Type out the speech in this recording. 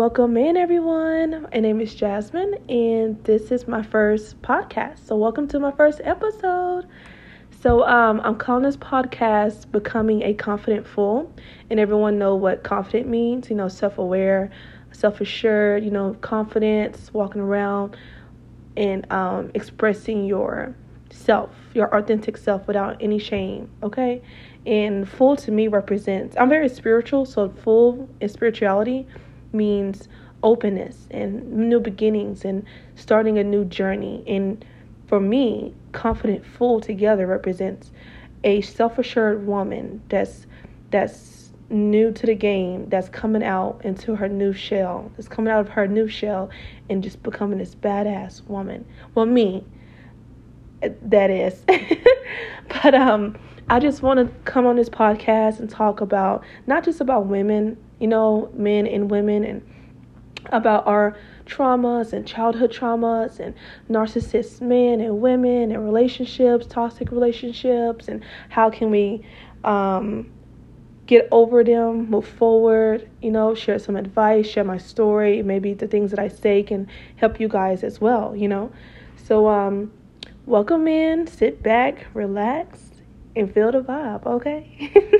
Welcome in, everyone. My name is Jasmine, and this is my first podcast. So, welcome to my first episode. So, um, I'm calling this podcast "Becoming a Confident Fool," and everyone know what confident means. You know, self-aware, self-assured. You know, confidence, walking around and um, expressing your self, your authentic self, without any shame. Okay, and fool to me represents. I'm very spiritual, so fool in spirituality means openness and new beginnings and starting a new journey. And for me, confident fool together represents a self-assured woman that's that's new to the game, that's coming out into her new shell, that's coming out of her new shell and just becoming this badass woman. Well, me, that is. but um I just want to come on this podcast and talk about not just about women, you know, men and women, and about our traumas and childhood traumas and narcissist men and women and relationships, toxic relationships, and how can we um, get over them, move forward, you know, share some advice, share my story. Maybe the things that I say can help you guys as well, you know. So, um, welcome in, sit back, relax, and feel the vibe, okay?